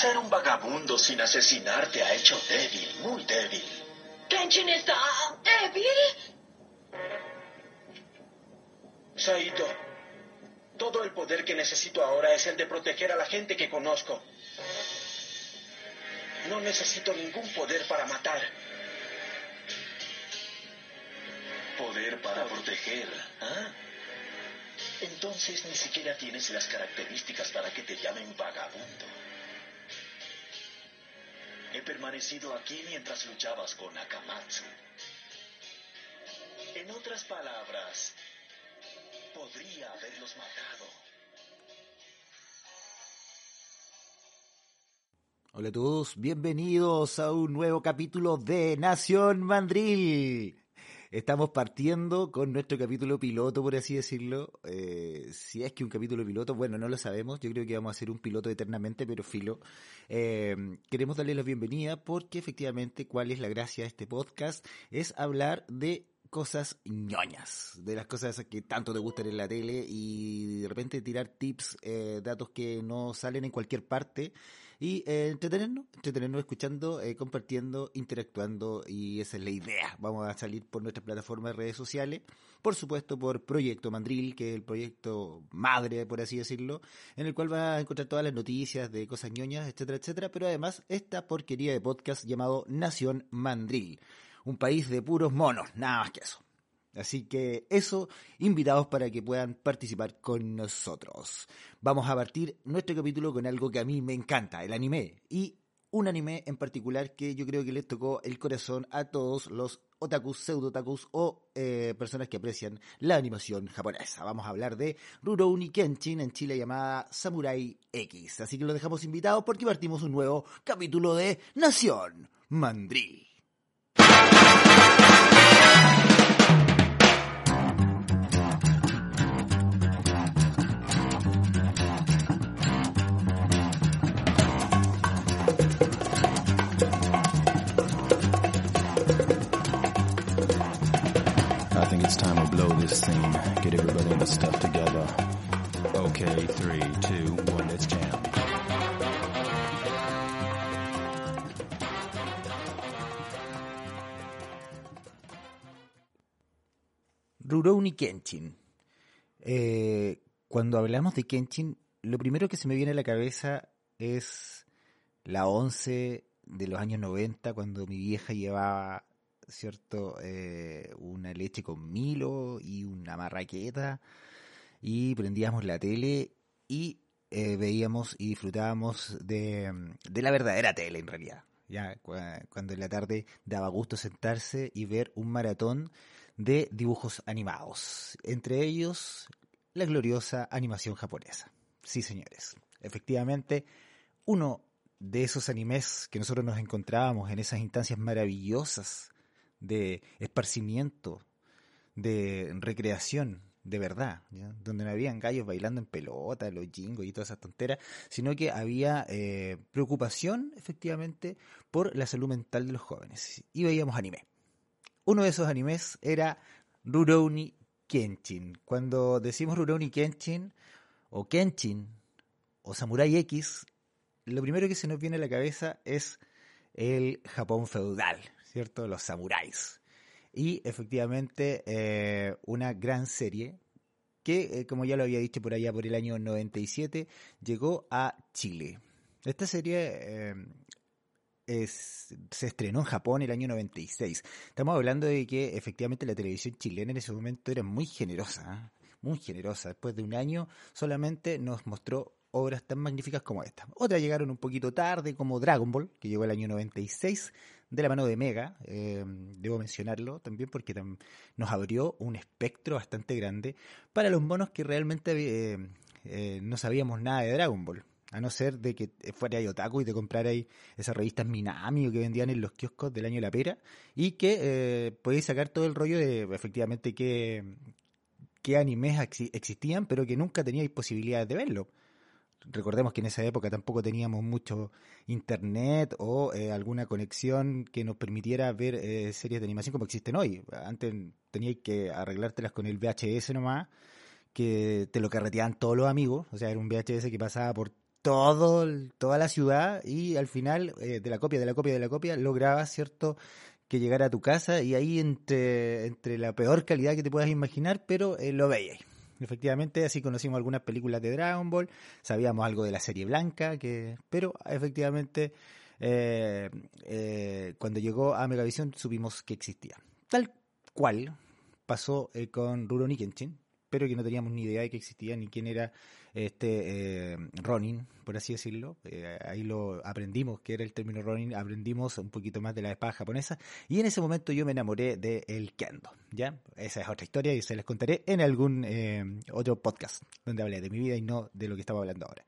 Ser un vagabundo sin asesinar te ha hecho débil, muy débil. ¿Kenshin está débil? Saito, todo el poder que necesito ahora es el de proteger a la gente que conozco. No necesito ningún poder para matar. Poder para proteger, ¿ah? Entonces ni siquiera tienes las características para que te llamen vagabundo. He permanecido aquí mientras luchabas con Akamatsu. En otras palabras, podría haberlos matado. Hola a todos, bienvenidos a un nuevo capítulo de Nación Mandril. Estamos partiendo con nuestro capítulo piloto, por así decirlo. Eh, si es que un capítulo piloto, bueno, no lo sabemos. Yo creo que vamos a hacer un piloto eternamente, pero filo. Eh, queremos darle la bienvenida porque efectivamente, ¿cuál es la gracia de este podcast? Es hablar de cosas ñoñas, de las cosas que tanto te gustan en la tele y de repente tirar tips, eh, datos que no salen en cualquier parte y eh, entretenernos, entretenernos escuchando, eh, compartiendo, interactuando y esa es la idea. Vamos a salir por nuestras plataformas de redes sociales, por supuesto por Proyecto Mandril, que es el proyecto madre, por así decirlo, en el cual va a encontrar todas las noticias de cosas ñoñas, etcétera, etcétera, pero además esta porquería de podcast llamado Nación Mandril, un país de puros monos, nada más que eso. Así que eso, invitados para que puedan participar con nosotros. Vamos a partir nuestro capítulo con algo que a mí me encanta, el anime. Y un anime en particular que yo creo que les tocó el corazón a todos los otakus, pseudo-otakus o eh, personas que aprecian la animación japonesa. Vamos a hablar de Rurouni Kenshin, en Chile llamada Samurai X. Así que lo dejamos invitados porque partimos un nuevo capítulo de Nación Mandril. This scene. Get everybody in stuff together. Okay, three, two, one, let's jam. Rurouni Kenshin. Eh, cuando hablamos de Kenshin, lo primero que se me viene a la cabeza es la 11 de los años 90, cuando mi vieja llevaba, ¿cierto?, eh, una leche con Milo y una marraqueta, y prendíamos la tele y eh, veíamos y disfrutábamos de, de la verdadera tele, en realidad. Ya, cua- cuando en la tarde daba gusto sentarse y ver un maratón de dibujos animados, entre ellos la gloriosa animación japonesa. Sí, señores, efectivamente, uno de esos animes que nosotros nos encontrábamos en esas instancias maravillosas de esparcimiento, de recreación, de verdad, donde no habían gallos bailando en pelota, los jingos y todas esas tonteras, sino que había eh, preocupación, efectivamente, por la salud mental de los jóvenes. Y veíamos anime. Uno de esos animes era Rurouni Kenshin. Cuando decimos Rurouni Kenshin, o Kenshin, o Samurai X, lo primero que se nos viene a la cabeza es el Japón feudal, ¿cierto? Los samuráis. Y efectivamente, eh, una gran serie que, eh, como ya lo había dicho por allá por el año 97, llegó a Chile. Esta serie eh, es- se estrenó en Japón el año 96. Estamos hablando de que efectivamente la televisión chilena en ese momento era muy generosa, muy generosa. Después de un año solamente nos mostró obras tan magníficas como esta. Otras llegaron un poquito tarde, como Dragon Ball, que llegó el año 96, de la mano de Mega, eh, debo mencionarlo también porque nos abrió un espectro bastante grande para los monos que realmente eh, eh, no sabíamos nada de Dragon Ball. A no ser de que fuera ahí otaku y te comprara ahí esas revistas Minami o que vendían en los kioscos del año de la pera y que podéis sacar todo el rollo de efectivamente qué, qué animes exi- existían, pero que nunca teníais posibilidades de verlo. Recordemos que en esa época tampoco teníamos mucho internet o eh, alguna conexión que nos permitiera ver eh, series de animación como existen hoy. Antes teníais que arreglártelas con el VHS nomás, que te lo carreteaban todos los amigos, o sea, era un VHS que pasaba por todo, toda la ciudad y al final eh, de la copia, de la copia, de la copia, lograbas, ¿cierto? que llegara a tu casa y ahí entre, entre la peor calidad que te puedas imaginar, pero eh, lo veías. Efectivamente, así conocimos algunas películas de Dragon Ball, sabíamos algo de la serie blanca, que, pero efectivamente eh, eh, cuando llegó a Megavisión supimos que existía. Tal cual pasó eh, con Rurouni Kenshin, pero que no teníamos ni idea de que existía ni quién era este eh, Ronin, por así decirlo. Eh, ahí lo aprendimos, que era el término Ronin, aprendimos un poquito más de la espada japonesa y en ese momento yo me enamoré del el kendo, ¿ya? Esa es otra historia y se les contaré en algún eh, otro podcast donde hablé de mi vida y no de lo que estaba hablando ahora.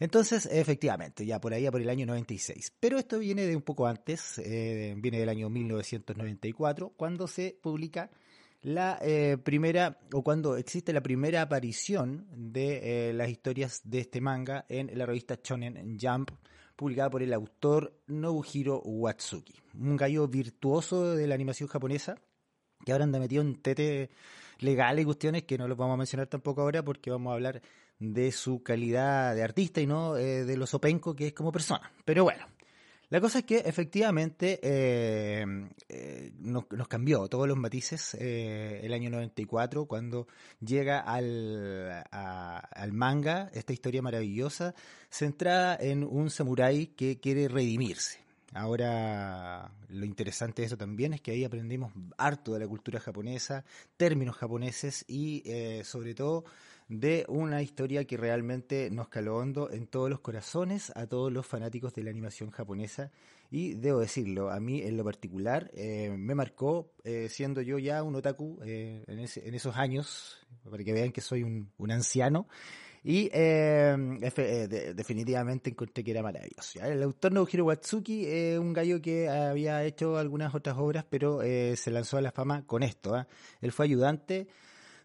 Entonces, efectivamente, ya por ahí, por el año 96. Pero esto viene de un poco antes, eh, viene del año 1994, cuando se publica la eh, primera, o cuando existe la primera aparición de eh, las historias de este manga en la revista Shonen Jump, publicada por el autor Nobuhiro Watsuki, un gallo virtuoso de la animación japonesa, que ahora anda metido en tete legales y cuestiones que no los vamos a mencionar tampoco ahora porque vamos a hablar de su calidad de artista y no eh, de lo sopenco que es como persona. Pero bueno, la cosa es que efectivamente eh, eh, nos, nos, cambió todos los matices eh, el año 94 cuando llega al, a, al manga esta historia maravillosa centrada en un samurái que quiere redimirse. Ahora, lo interesante de eso también es que ahí aprendimos harto de la cultura japonesa, términos japoneses y eh, sobre todo de una historia que realmente nos caló hondo en todos los corazones a todos los fanáticos de la animación japonesa y debo decirlo, a mí en lo particular eh, me marcó eh, siendo yo ya un otaku eh, en, ese, en, esos años, para que vean que soy un, un anciano. Y eh, de, definitivamente encontré que era maravilloso. El autor Nobuhiro Watsuki es un gallo que había hecho algunas otras obras, pero eh, se lanzó a la fama con esto. ¿eh? Él fue ayudante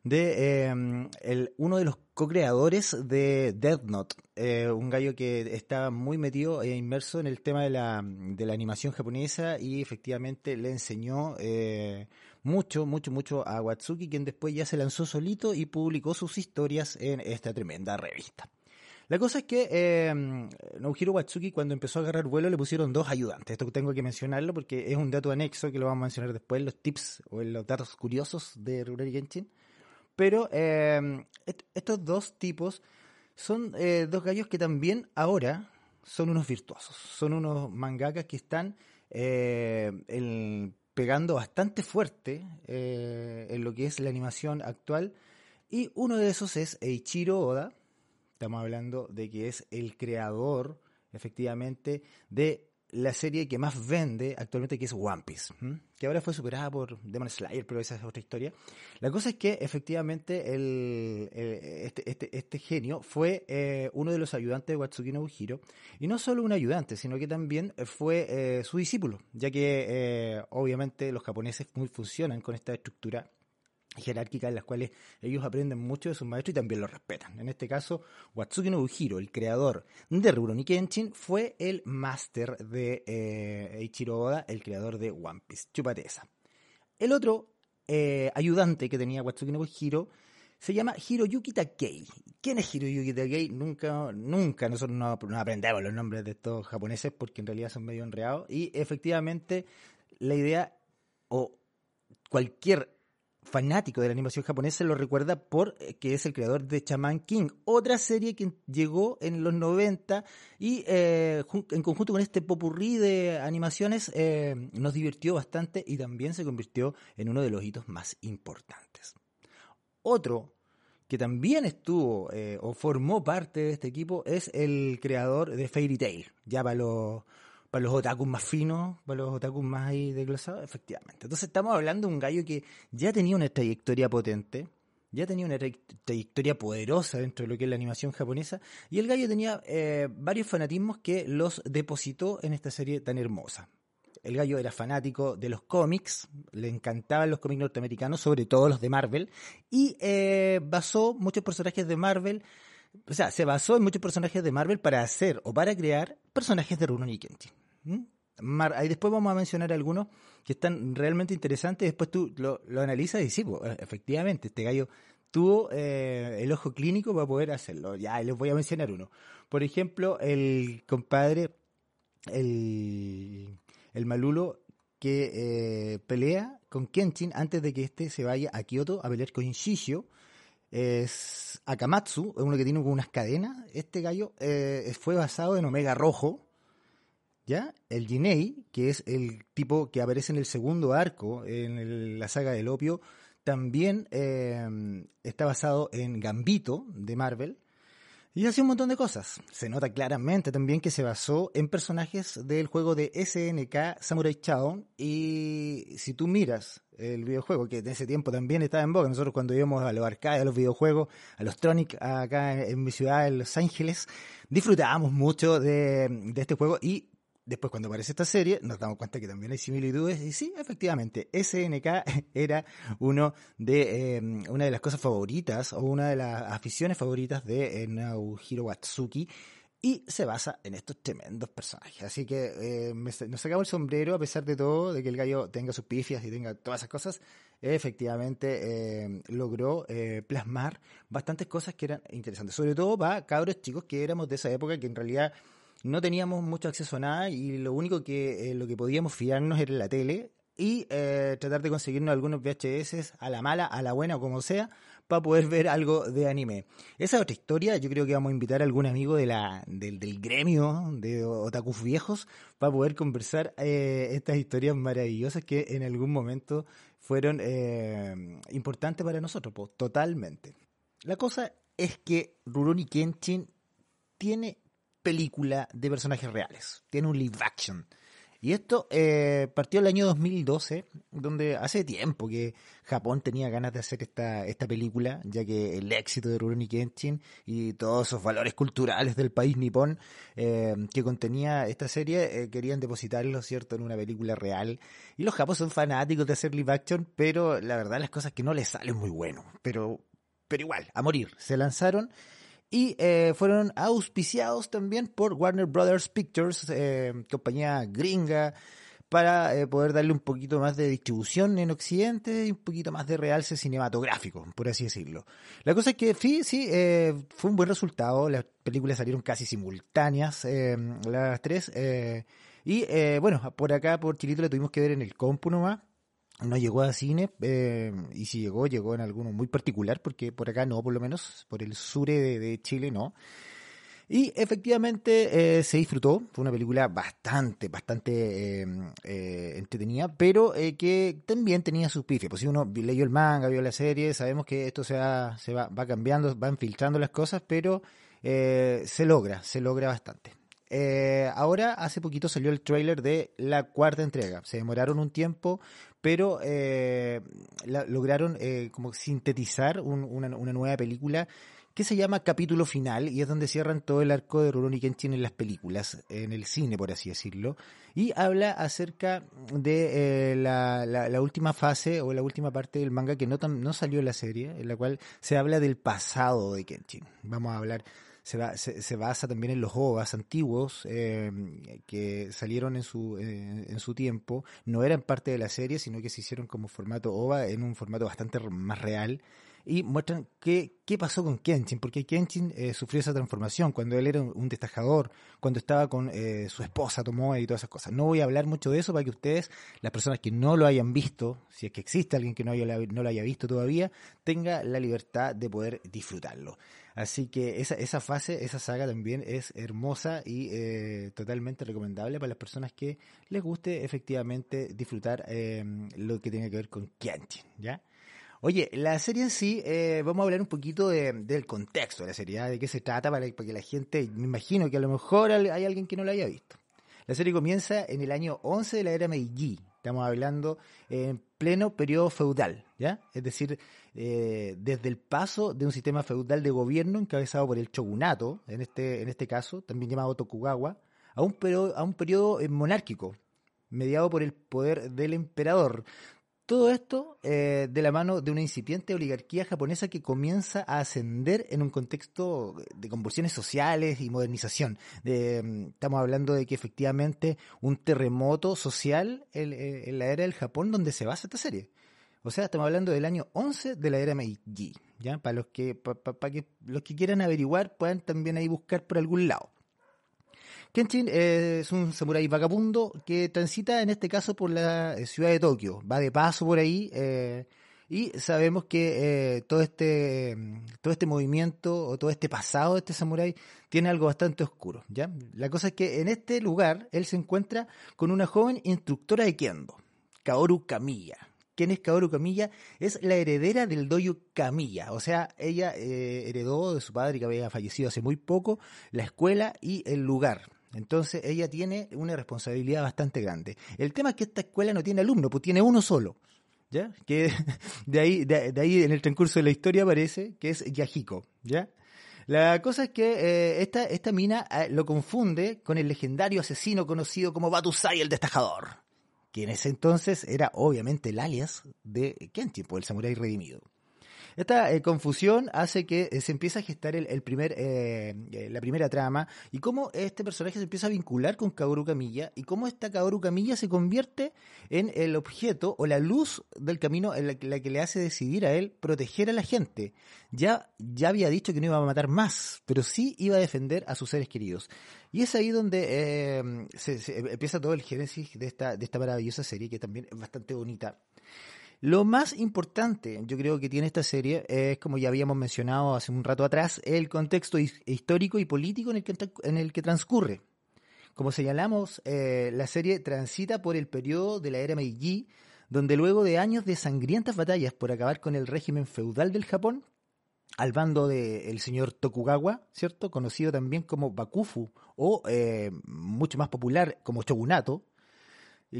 de eh, el, uno de los co-creadores de Death Note, eh, un gallo que está muy metido e inmerso en el tema de la, de la animación japonesa y efectivamente le enseñó eh, mucho, mucho, mucho a Watsuki, quien después ya se lanzó solito y publicó sus historias en esta tremenda revista. La cosa es que eh, Nobuhiro Watsuki cuando empezó a agarrar vuelo le pusieron dos ayudantes. Esto tengo que mencionarlo porque es un dato anexo que lo vamos a mencionar después los tips o en los datos curiosos de Rurouni Genshin. Pero est estos dos tipos son eh, dos gallos que también ahora son unos virtuosos. Son unos mangakas que están el, pegando bastante fuerte eh, en lo que es la animación actual. Y uno de esos es Eiichiro Oda. Estamos hablando de que es el creador, efectivamente, de la serie que más vende actualmente, que es One Piece, ¿m? que ahora fue superada por Demon Slayer, pero esa es otra historia. La cosa es que efectivamente el, este, este, este, genio fue eh, uno de los ayudantes de Watsuki Nobuhiro, y no solo un ayudante, sino que también fue eh, su discípulo, ya que eh, obviamente los japoneses muy funcionan con esta estructura jerárquicas en las cuales ellos aprenden mucho de sus maestros y también los respetan. En este caso, Watsuki Nobuhiro, el creador de Rurouni Kenshin, fue el máster de eh, Eiichiro Oda, el creador de One Piece. Chúpate esa. El otro eh, ayudante que tenía Watsuki Nobuhiro se llama Hiroyuki Takei. ¿Quién es Hiroyuki Takei? Nunca, nunca nosotros no, aprendemos los nombres de estos japoneses porque en realidad son medio enreados y efectivamente la idea o cualquier fanático de la animación japonesa lo recuerda por que es el creador de Shaman King, otra serie que llegó en los 90 y eh, en conjunto con este popurrí de animaciones eh, nos divirtió bastante y también se convirtió en uno de los hitos más importantes. Otro que también estuvo eh, o formó parte de este equipo es el creador de Fairy Tail, ya para los para los otakus más finos, para los otakus más ahí desglosados, efectivamente. Entonces estamos hablando de un gallo que ya tenía una trayectoria potente, ya tenía una trayectoria poderosa dentro de lo que es la animación japonesa, y el gallo tenía eh, varios fanatismos que los depositó en esta serie tan hermosa. El gallo era fanático de los cómics, le encantaban los cómics norteamericanos, sobre todo los de Marvel, y eh, basó muchos personajes de Marvel o sea, se basó en muchos personajes de Marvel para hacer o para crear personajes de Rurouni Kenshin. Ahí después vamos a mencionar algunos que están realmente interesantes. Después tú lo, analizas y sí, pues, efectivamente, este gallo tuvo eh, el ojo clínico para poder hacerlo. Ya les voy a mencionar uno. Por ejemplo, el compadre, el, el Malulo que eh, pelea con Kenshin antes de que este se vaya a Kioto a pelear con Shishio. Es Akamatsu, uno que tiene unas cadenas. Este gallo eh, fue basado en Omega Rojo. ¿Ya? El Jinei, que es el tipo que aparece en el segundo arco en la saga del opio, también eh, está basado en Gambito de Marvel. Y hace un montón de cosas. Se nota claramente también que se basó en personajes del juego de SNK Samurai Shodown. Y si tú miras el videojuego, que en ese tiempo también estaba en boga, nosotros cuando íbamos a los arcades, a los videojuegos, a los Tronic acá en mi ciudad, en Los Ángeles, disfrutábamos mucho de, de este juego y Después, cuando aparece esta serie, nos damos cuenta que también hay similitudes. Y sí, efectivamente, SNK era uno de, eh, una de las cosas favoritas o una de las aficiones favoritas de eh, Naohiro Watsuki. Y se basa en estos tremendos personajes. Así que eh, nos sacamos el sombrero a pesar de todo, de que el gallo tenga sus pifias y tenga todas esas cosas. Efectivamente, eh, logró eh, plasmar bastantes cosas que eran interesantes. Sobre todo para cabros chicos que éramos de esa época que en realidad no teníamos mucho acceso a nada y lo único que eh, lo que podíamos fiarnos era la tele y eh, tratar de conseguirnos algunos VHS a la mala, a la buena o como sea, para poder ver algo de anime. Esa otra historia, yo creo que vamos a invitar a algún amigo de la, del, del gremio de otakus viejos para poder conversar eh, estas historias maravillosas que en algún momento fueron importantes para nosotros, pues, totalmente. La cosa es que Rurouni Kenshin tiene película de personajes reales, tiene un live action. Y esto eh, partió el año 2012, donde hace tiempo que Japón tenía ganas de hacer esta, esta película, ya que el éxito de Rurouni Kenshin y todos esos valores culturales del país nipón eh, que contenía esta serie, eh, querían depositarlo, ¿cierto?, en una película real. Y los japos son fanáticos de hacer live action, pero la verdad las cosas que no les salen muy bueno. Pero, pero igual, a morir. Se lanzaron y eh, fueron auspiciados también por Warner Brothers Pictures, eh, compañía gringa, para eh, poder darle un poquito más de distribución en Occidente y un poquito más de realce cinematográfico, por así decirlo. La cosa es que sí, sí, eh, fue un buen resultado. Las películas salieron casi simultáneas, las tres. y bueno, por acá, por Chilito, la tuvimos que ver en el compu nomás no llegó a cine eh, y si llegó, llegó en alguno muy particular porque por acá no, por lo menos por el sur de, Chile no. Y efectivamente eh, se disfrutó, fue una película bastante, bastante eh, entretenida, pero que también tenía sus pifias. Pues si uno leyó el manga, vio la serie, sabemos que esto se va, se va, va cambiando, van filtrando las cosas, pero se logra, se logra bastante. Ahora, hace poquito salió el tráiler de la cuarta entrega. Se demoraron un tiempo, pero eh, la- lograron eh, como sintetizar un- una, una nueva película que se llama Capítulo Final y es donde cierran todo el arco de Rurouni Kenshin en las películas, en el cine, por así decirlo. Y habla acerca de eh, la, última fase o la última parte del manga que no, no salió en la serie, en la cual se habla del pasado de Kenshin. Vamos a hablar se, va- se, se basa también en los OVAs antiguos eh, que salieron en su, eh, en su tiempo. No eran parte de la serie, sino que se hicieron como formato OVA en un formato bastante más real. Y muestran qué, qué pasó con Kenshin, porque Kenshin eh, sufrió esa transformación cuando él era un, destajador, cuando estaba con eh, su esposa Tomoe y todas esas cosas. No voy a hablar mucho de eso para que ustedes, las personas que no lo hayan visto, si es que existe alguien que no, haya, no lo haya visto todavía, tenga la libertad de poder disfrutarlo. Así que esa, esa fase, esa saga también es hermosa y eh, totalmente recomendable para las personas que les guste efectivamente disfrutar eh, lo que tenga que ver con Kenshin, ¿ya? Oye, la serie en sí, eh, vamos a hablar un poquito de- del contexto de la serie, ¿ya? de qué se trata para, que la gente, me imagino que a lo mejor hay alguien que no la haya visto. La serie comienza en el año 11 de la era Meiji. Estamos hablando en pleno periodo feudal, ¿ya? Es decir, eh, desde el paso de un sistema feudal de gobierno encabezado por el shogunato, en este, en este caso, también llamado Tokugawa, a un periodo, a un periodo eh, monárquico, mediado por el poder del emperador. Todo esto eh, de la mano de una incipiente oligarquía japonesa que comienza a ascender en un contexto de convulsiones sociales y modernización. De, mm, estamos hablando de que efectivamente un terremoto social en, la era del Japón donde se basa esta serie. O sea, estamos hablando del año 11 de la era Meiji, ¿ya? Para los que, para que los que quieran averiguar puedan también ahí buscar por algún lado. Kenshin es un samurái vagabundo que transita en este caso por la ciudad de Tokio, va de paso por ahí eh, y sabemos que eh, todo este todo este movimiento o todo este pasado de este samurái tiene algo bastante oscuro, ¿ya? La cosa es que en este lugar él se encuentra con una joven instructora de kendo, Kaoru Kamiya. ¿Quién es Kaoru Kamiya? Es la heredera del dojo Kamiya. O sea, ella eh, heredó de su padre que había fallecido hace muy poco la escuela y el lugar. Entonces ella tiene una responsabilidad bastante grande. El tema es que esta escuela no tiene alumno, pues tiene uno solo. ¿Ya? Que de ahí, de, ahí en el transcurso de la historia aparece que es Yahiko, ¿ya? La cosa es que eh, esta, esta mina eh, lo confunde con el legendario asesino conocido como Batusai el Destajador, que en ese entonces era obviamente el alias de Kenshin, pues el samurái redimido. Esta eh, confusión hace que eh, se empiece a gestar el, primer, eh, la primera trama y cómo este personaje se empieza a vincular con Kaoru Kamiya y cómo esta Kaoru Kamiya se convierte en el objeto o la luz del camino en la, que le hace decidir a él proteger a la gente. Ya, ya había dicho que no iba a matar más, pero sí iba a defender a sus seres queridos. Y es ahí donde se, empieza todo el génesis de esta, de esta maravillosa serie que también es bastante bonita. Lo más importante, yo creo que tiene esta serie, es como ya habíamos mencionado hace un rato atrás, el contexto histórico y político en el que, en el que transcurre. Como señalamos, eh, la serie transita por el periodo de la era Meiji, donde luego de años de sangrientas batallas por acabar con el régimen feudal del Japón, al bando del señor Tokugawa, ¿cierto? Conocido también como Bakufu, o eh, mucho más popular como Shogunato,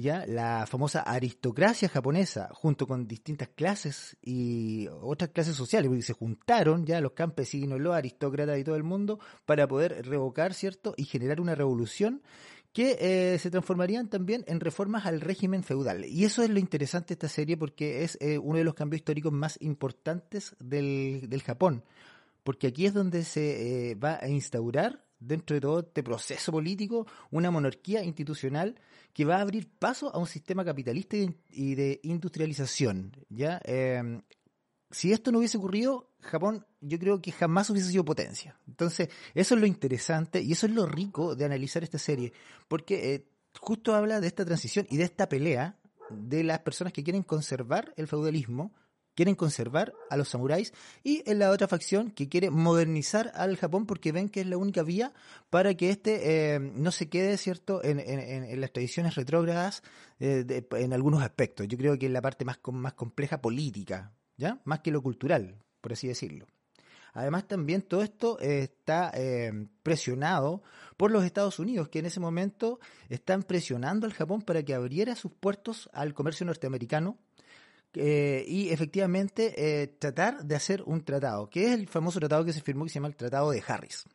ya la famosa aristocracia japonesa, junto con distintas clases y otras clases sociales, porque se juntaron ya los campesinos, los aristócratas y todo el mundo para poder revocar, ¿cierto? Y generar una revolución que eh, se transformarían también en reformas al régimen feudal. Y eso es lo interesante de esta serie porque es eh, uno de los cambios históricos más importantes del, del Japón, porque aquí es donde se eh, va a instaurar dentro de todo este proceso político una monarquía institucional que va a abrir paso a un sistema capitalista y de industrialización. ¿ya? Em, si esto no hubiese ocurrido, Japón yo creo que jamás hubiese sido potencia. Entonces, eso es lo interesante y eso es lo rico de analizar esta serie, porque eh, justo habla de esta transición y de esta pelea de las personas que quieren conservar el feudalismo quieren conservar a los samuráis y en la otra facción que quiere modernizar al Japón porque ven que es la única vía para que este eh, no se quede cierto en, las tradiciones retrógradas eh, en algunos aspectos. Yo creo que es la parte más, más compleja política, ¿ya? Más que lo cultural, por así decirlo. Además también todo esto está eh, presionado por los Estados Unidos, que en ese momento están presionando al Japón para que abriera sus puertos al comercio norteamericano, eh, y efectivamente eh, tratar de hacer un tratado, que es el famoso tratado que se firmó que se llama el Tratado de Harris.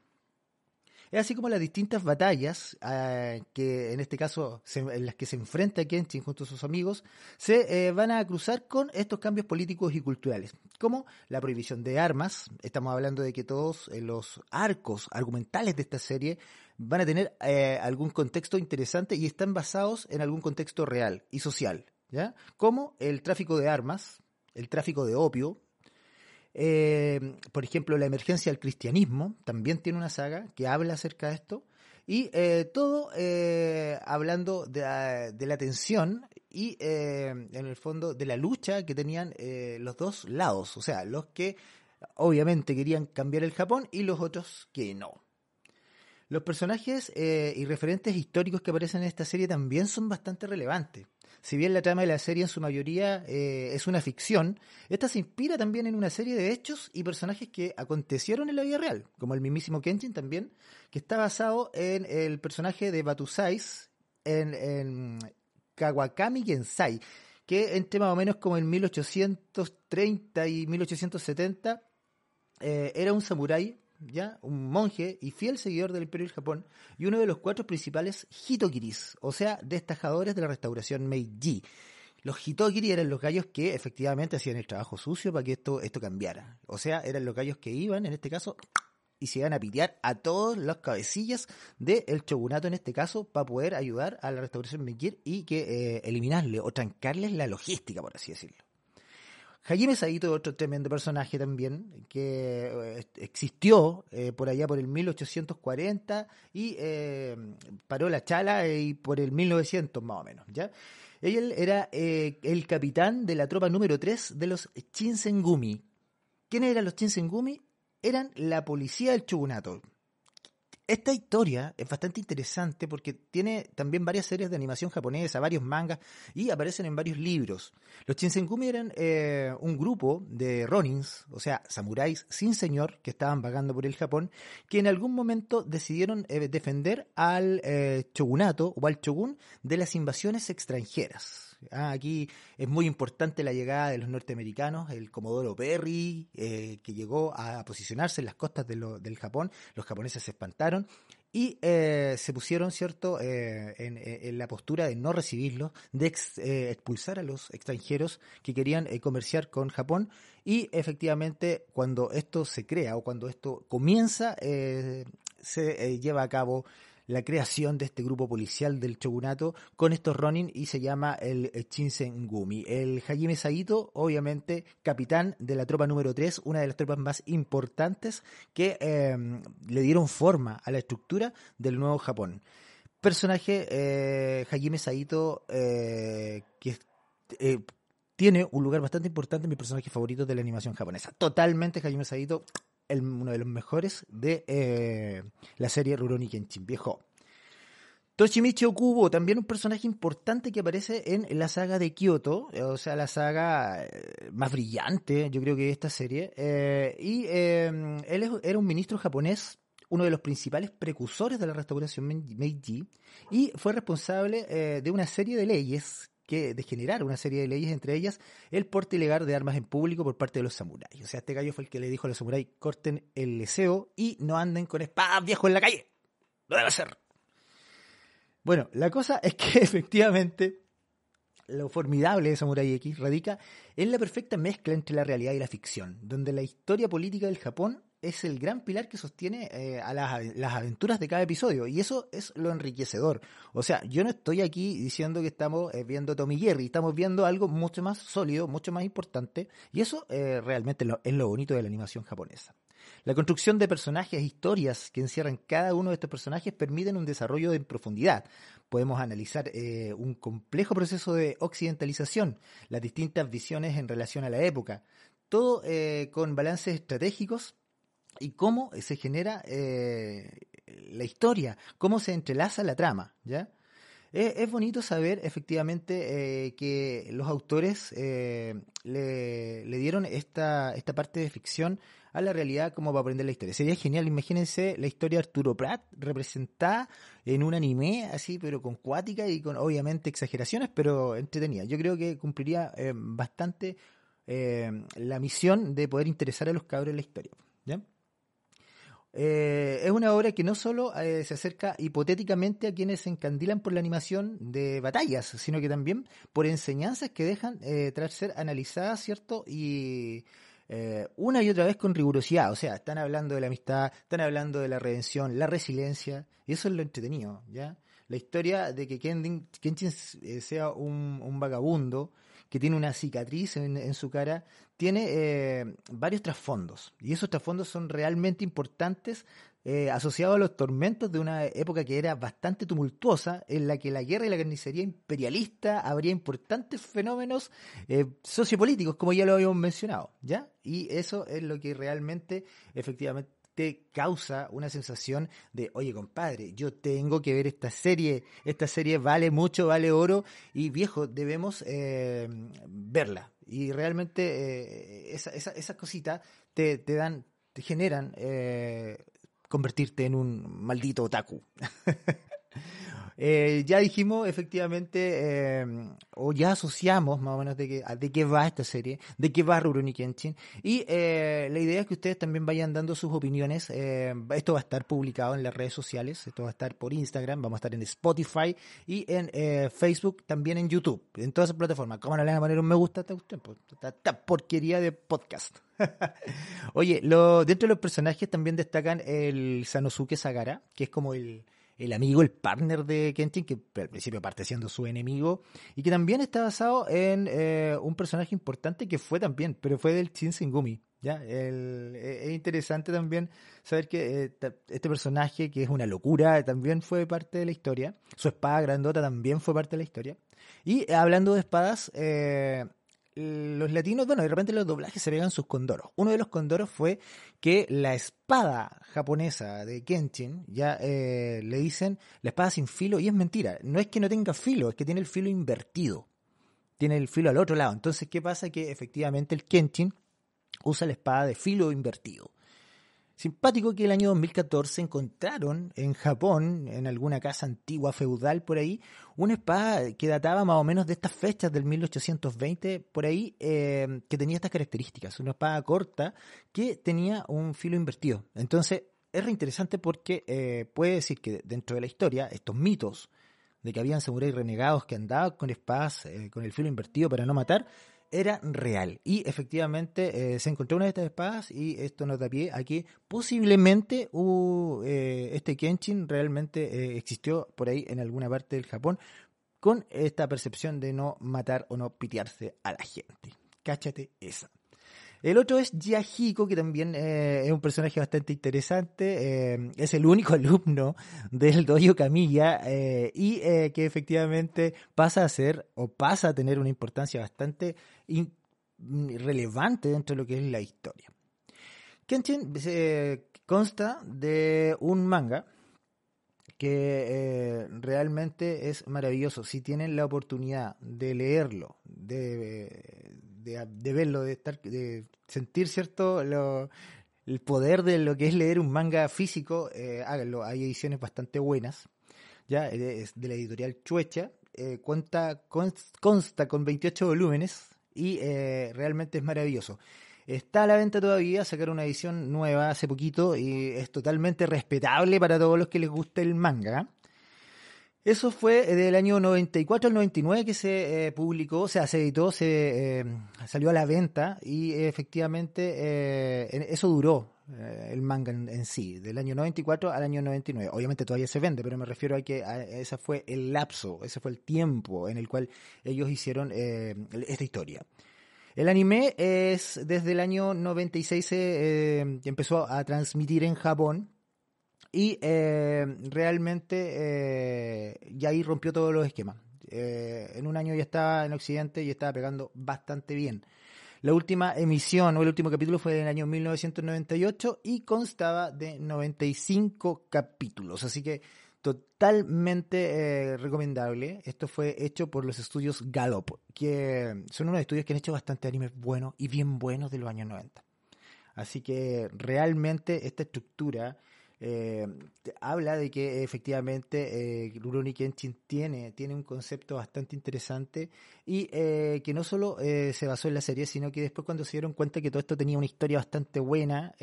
Es así como las distintas batallas eh, que en este caso en las que se enfrenta Kenshin junto a sus amigos se van a cruzar con estos cambios políticos y culturales, como la prohibición de armas. Estamos hablando de que todos los arcos argumentales de esta serie van a tener algún contexto interesante y están basados en algún contexto real y social. Como el tráfico de armas, el tráfico de opio, eh, por ejemplo, la emergencia del cristianismo, también tiene una saga que habla acerca de esto, y eh, todo eh, hablando de, la tensión y en el fondo de la lucha que tenían los dos lados, o sea, los que obviamente querían cambiar el Japón y los otros que no. Los personajes y referentes históricos que aparecen en esta serie también son bastante relevantes si bien la trama de la serie en su mayoría eh, es una ficción, esta se inspira también en una serie de hechos y personajes que acontecieron en la vida real, como el mismísimo Kenshin también, que está basado en el personaje de Batusais en, en Kawakami Gensai, que entre más o menos como en 1830 y 1870 eh, era un samurái ¿ya? un monje y fiel seguidor del Imperio del Japón y uno de los cuatro principales hitokiris, o sea, destajadores de la restauración Meiji. Los hitokiri eran los gallos que efectivamente hacían el trabajo sucio para que esto, esto cambiara. O sea, eran los gallos que iban, en este caso, y se iban a pitear a todos los cabecillas del shogunato en este caso para poder ayudar a la restauración Meiji y que eh, eliminarle o trancarles la logística, por así decirlo. Hajime Saito, otro tremendo personaje también, que eh, existió eh, por allá por el 1840 y eh, paró la chala y por el 1900 más o menos, ¿ya? Él era el capitán de la tropa número 3 de los Shinsengumi. ¿Quiénes eran los Shinsengumi? Eran la policía del shogunato. Esta historia es bastante interesante porque tiene también varias series de animación japonesa, varios mangas y aparecen en varios libros. Los Shinsengumi eran eh, un grupo de ronins, o sea, samuráis sin señor que estaban vagando por el Japón, que en algún momento decidieron eh, defender al eh, shogunato o al shogun de las invasiones extranjeras. Ah, aquí es muy importante la llegada de los norteamericanos, el Comodoro Perry, eh, que llegó a posicionarse en las costas del Japón. Los japoneses se espantaron y eh, se pusieron, ¿cierto?, eh, en, la postura de no recibirlos, de expulsar a los extranjeros que querían comerciar con Japón. Y efectivamente, cuando esto se crea o cuando esto comienza, se lleva a cabo la creación de este grupo policial del shogunato con estos Ronin y se llama el Shinsengumi. El Hajime Saito, obviamente, capitán de la tropa número 3, una de las tropas más importantes que em, le dieron forma a la estructura del nuevo Japón. Personaje eh, Hajime Saito eh, que eh, tiene un lugar bastante importante en mi personaje favorito de la animación japonesa. Totalmente Hajime Saito uno de los mejores de eh, la serie Rurouni Kenshin, viejo. Toshimichi Okubo, también un personaje importante que aparece en la saga de Kyoto, o sea, la saga eh, más brillante, yo creo que de esta serie. Eh, y él era un ministro japonés, uno de los principales precursores de la restauración Meiji, y fue responsable de una serie de leyes que de generar una serie de leyes, entre ellas el porte ilegal de armas en público por parte de los samuráis. O sea, este gallo fue el que le dijo a los samuráis, corten el deseo y no anden con espadas viejo en la calle. Lo debe hacer. Bueno, la cosa es que efectivamente lo formidable de Samurai X radica en la perfecta mezcla entre la realidad y la ficción, donde la historia política del Japón es el gran pilar que sostiene eh, a las, las, aventuras de cada episodio y eso es lo enriquecedor. O sea, yo no estoy aquí diciendo que estamos eh, viendo Tommy Jerry, estamos viendo algo mucho más sólido, mucho más importante y eso eh, realmente es lo bonito de la animación japonesa. La construcción de personajes e historias que encierran cada uno de estos personajes permiten un desarrollo en profundidad. Podemos analizar un complejo proceso de occidentalización, las distintas visiones en relación a la época, todo con balances estratégicos y cómo se genera eh, la historia, cómo se entrelaza la trama, ¿ya? Es, bonito saber efectivamente eh, que los autores eh, le, dieron esta, esta parte de ficción a la realidad como para aprender la historia. Sería genial, imagínense la historia de Arturo Prat representada en un anime así, pero con cuática y con obviamente exageraciones, pero entretenida. Yo creo que cumpliría bastante la misión de poder interesar a los cabros en la historia. ¿ya? Eh, es una obra que no solo eh, se acerca hipotéticamente a quienes se encandilan por la animación de batallas, sino que también por enseñanzas que dejan eh, tras ser analizadas, ¿cierto? Y una y otra vez con rigurosidad. O sea, están hablando de la amistad, están hablando de la redención, la resiliencia, y eso es lo entretenido, ¿ya? La historia de que Kenshin sea un, un vagabundo que tiene una cicatriz en, su cara, tiene eh, varios trasfondos. Y esos trasfondos son realmente importantes eh, asociados a los tormentos de una época que era bastante tumultuosa, en la que la guerra y la carnicería imperialista habría importantes fenómenos eh, sociopolíticos, como ya lo habíamos mencionado, ¿ya? Y eso es lo que realmente, efectivamente, causa una sensación de, oye compadre, yo tengo que ver esta serie, esta serie vale mucho, vale oro, y viejo, debemos eh, verla. Y realmente eh, esas cositas te, dan, te generan eh, convertirte en un maldito otaku. Eh, ya dijimos efectivamente, em, o ya asociamos más o menos de, que, de qué va esta serie, de qué va Rurouni Kenshin. Y eh, la idea es que ustedes también vayan dando sus opiniones. Eh, esto va a estar publicado en las redes sociales, esto va a estar por Instagram, vamos a estar en Spotify y en Facebook, también en YouTube, en todas esas plataformas. ¿Cómo no le van a poner un me gusta a esta, pues, esta porquería de podcast? Oye, lo, dentro de los personajes también destacan el Sanosuke Sagara, que es como el el amigo, el partner de Kenshin, que al principio parte siendo su enemigo, y que también está basado en eh, un personaje importante que fue también, pero fue del Shinsengumi. ¿ya? El, e, es interesante también saber que eh, este personaje, que es una locura, también fue parte de la historia. Su espada grandota también fue parte de la historia. Y hablando de espadas, eh, los latinos, bueno, de repente los doblajes se pegan sus condoros. Uno de los condoros fue que la espada japonesa de Kenshin, ya eh, le dicen la espada sin filo, y es mentira. No es que no tenga filo, es que tiene el filo invertido. Tiene el filo al otro lado. Entonces, ¿qué pasa? Que efectivamente el Kenshin usa la espada de filo invertido. Simpático que el año 2014 encontraron en Japón, en alguna casa antigua feudal por ahí, una espada que databa más o menos de estas fechas del 1820, por ahí, eh, que tenía estas características. Una espada corta que tenía un filo invertido. Entonces, es reinteresante porque eh, puede decir que dentro de la historia, estos mitos de que habían samuráis renegados que andaban con espadas eh, con el filo invertido para no matar, era real. Y efectivamente eh, se encontró una de estas espadas y esto nos da pie a que posiblemente eh, este Kenshin realmente eh, existió por ahí en alguna parte del Japón con esta percepción de no matar o no pitearse a la gente. Cáchate esa. El otro es Yahiko, que también es un personaje bastante interesante. Es el único alumno del Dojo Camilla y que efectivamente pasa a ser o pasa a tener una importancia bastante relevante dentro de lo que es la historia. Kenshin consta de un manga que realmente es maravilloso. Si tienen la oportunidad de leerlo, de, de, verlo, de estar, de sentir cierto el poder de lo que es leer un manga físico, eh, háganlo. Hay ediciones bastante buenas, ya es de la editorial Chuecha, eh, cuenta, consta con 28 volúmenes y eh, realmente es maravilloso. Está a la venta todavía, sacar una edición nueva hace poquito y es totalmente respetable para todos los que les guste el manga. Eso fue del año 94 al 99 que se eh, publicó, o sea, se editó, se eh, salió a la venta y efectivamente eh, eso duró el manga en, sí, del año 94 al año 99. Obviamente todavía se vende, pero me refiero a que ese fue el lapso, ese fue el tiempo en el cual ellos hicieron esta historia. El anime es desde el año 96 se empezó a transmitir en Japón y eh, realmente eh, ya ahí rompió todos los esquemas. Eh, en un año ya estaba en Occidente y estaba pegando bastante bien. La última emisión o el último capítulo fue en el año 1998 y constaba de 95 capítulos. Así que totalmente recomendable. Esto fue hecho por los estudios Gallop, que son unos estudios que han hecho bastante animes buenos y bien buenos de los años 90. Así que realmente esta estructura eh, habla de que efectivamente eh, Rurouni Kenshin tiene, tiene un concepto bastante interesante y eh, que no solo eh, se basó en la serie, sino que después cuando se dieron cuenta que todo esto tenía una historia bastante buena,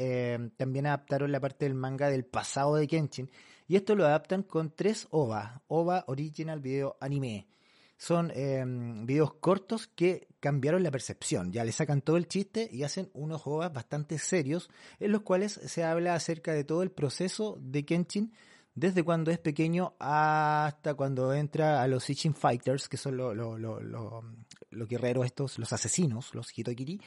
también adaptaron la parte del manga del pasado de Kenshin y esto lo adaptan con tres OVA, OVA Original Video Anime son em, videos cortos que cambiaron la percepción. Ya le sacan todo el chiste y hacen unos OVAs bastante serios en los cuales se habla acerca de todo el proceso de Kenshin desde cuando es pequeño hasta cuando entra a los Ichin Fighters, que son los lo, guerreros estos, los asesinos, los Hitokiri,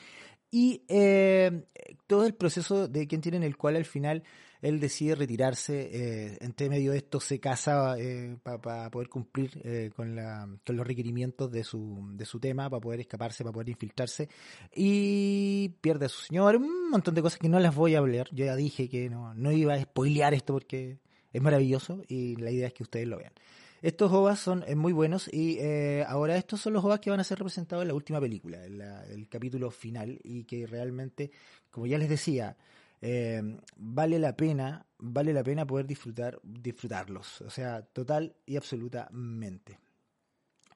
y eh, todo el proceso de Kenshin en el cual al final él decide retirarse, eh, entre medio de esto se casa eh, para poder cumplir eh, con, la, con los requerimientos de su, de su tema, para poder escaparse, para poder infiltrarse, y pierde a su señor, un montón de cosas que no las voy a hablar, yo ya dije que no, no iba a spoilear esto porque es maravilloso y la idea es que ustedes lo vean. Estos OVAs son muy buenos y ahora estos son los OVAs que van a ser representados en la última película, en el capítulo final y que realmente, como ya les decía, eh, vale la pena, vale la pena poder disfrutar, disfrutarlos, o sea, total y absolutamente.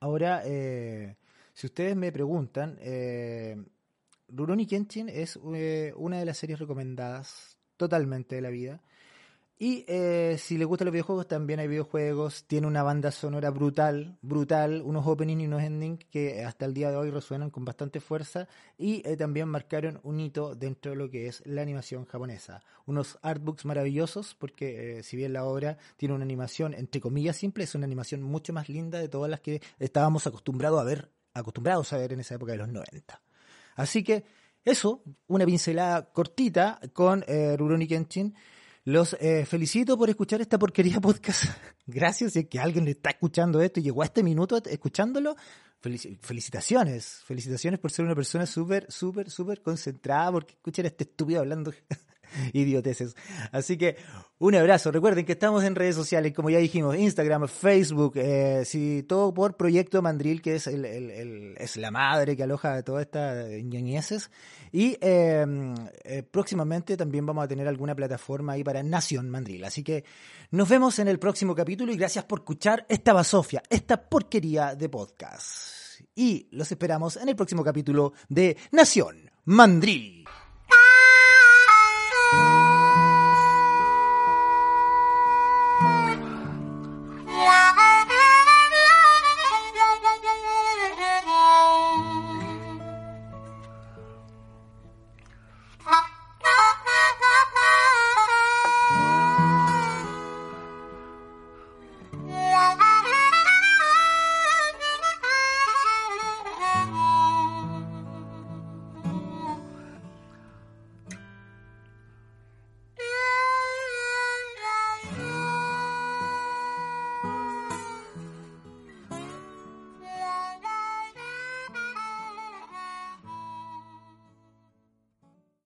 Ahora, eh, si ustedes me preguntan, eh, Rurouni Kenshin es eh, una de las series recomendadas totalmente de la vida. Y eh, si les gustan los videojuegos, también hay videojuegos. Tiene una banda sonora brutal, brutal, unos opening y unos ending que hasta el día de hoy resuenan con bastante fuerza y eh, también marcaron un hito dentro de lo que es la animación japonesa. Unos artbooks maravillosos porque eh, si bien la obra tiene una animación entre comillas simple, es una animación mucho más linda de todas las que estábamos acostumbrados a ver, acostumbrados a ver en esa época de los 90. Así que eso, una pincelada cortita con eh, Rurouni Kenshin. Los eh, felicito por escuchar esta porquería podcast. Gracias, si es que alguien le está escuchando esto y llegó a este minuto escuchándolo. Felici- felicitaciones, felicitaciones por ser una persona súper, súper, súper concentrada porque escuchar a este estúpido hablando idioteces. Así que un abrazo. Recuerden que estamos en redes sociales, como ya dijimos, Instagram, Facebook, eh, si todo por Proyecto Mandril, que es el, es la madre que aloja todas estas ñoñeces. Y eh, eh, próximamente también vamos a tener alguna plataforma ahí para Nación Mandril. Así que nos vemos en el próximo capítulo y gracias por escuchar esta basofia, esta porquería de podcast. Y los esperamos en el próximo capítulo de Nación Mandril. Bye.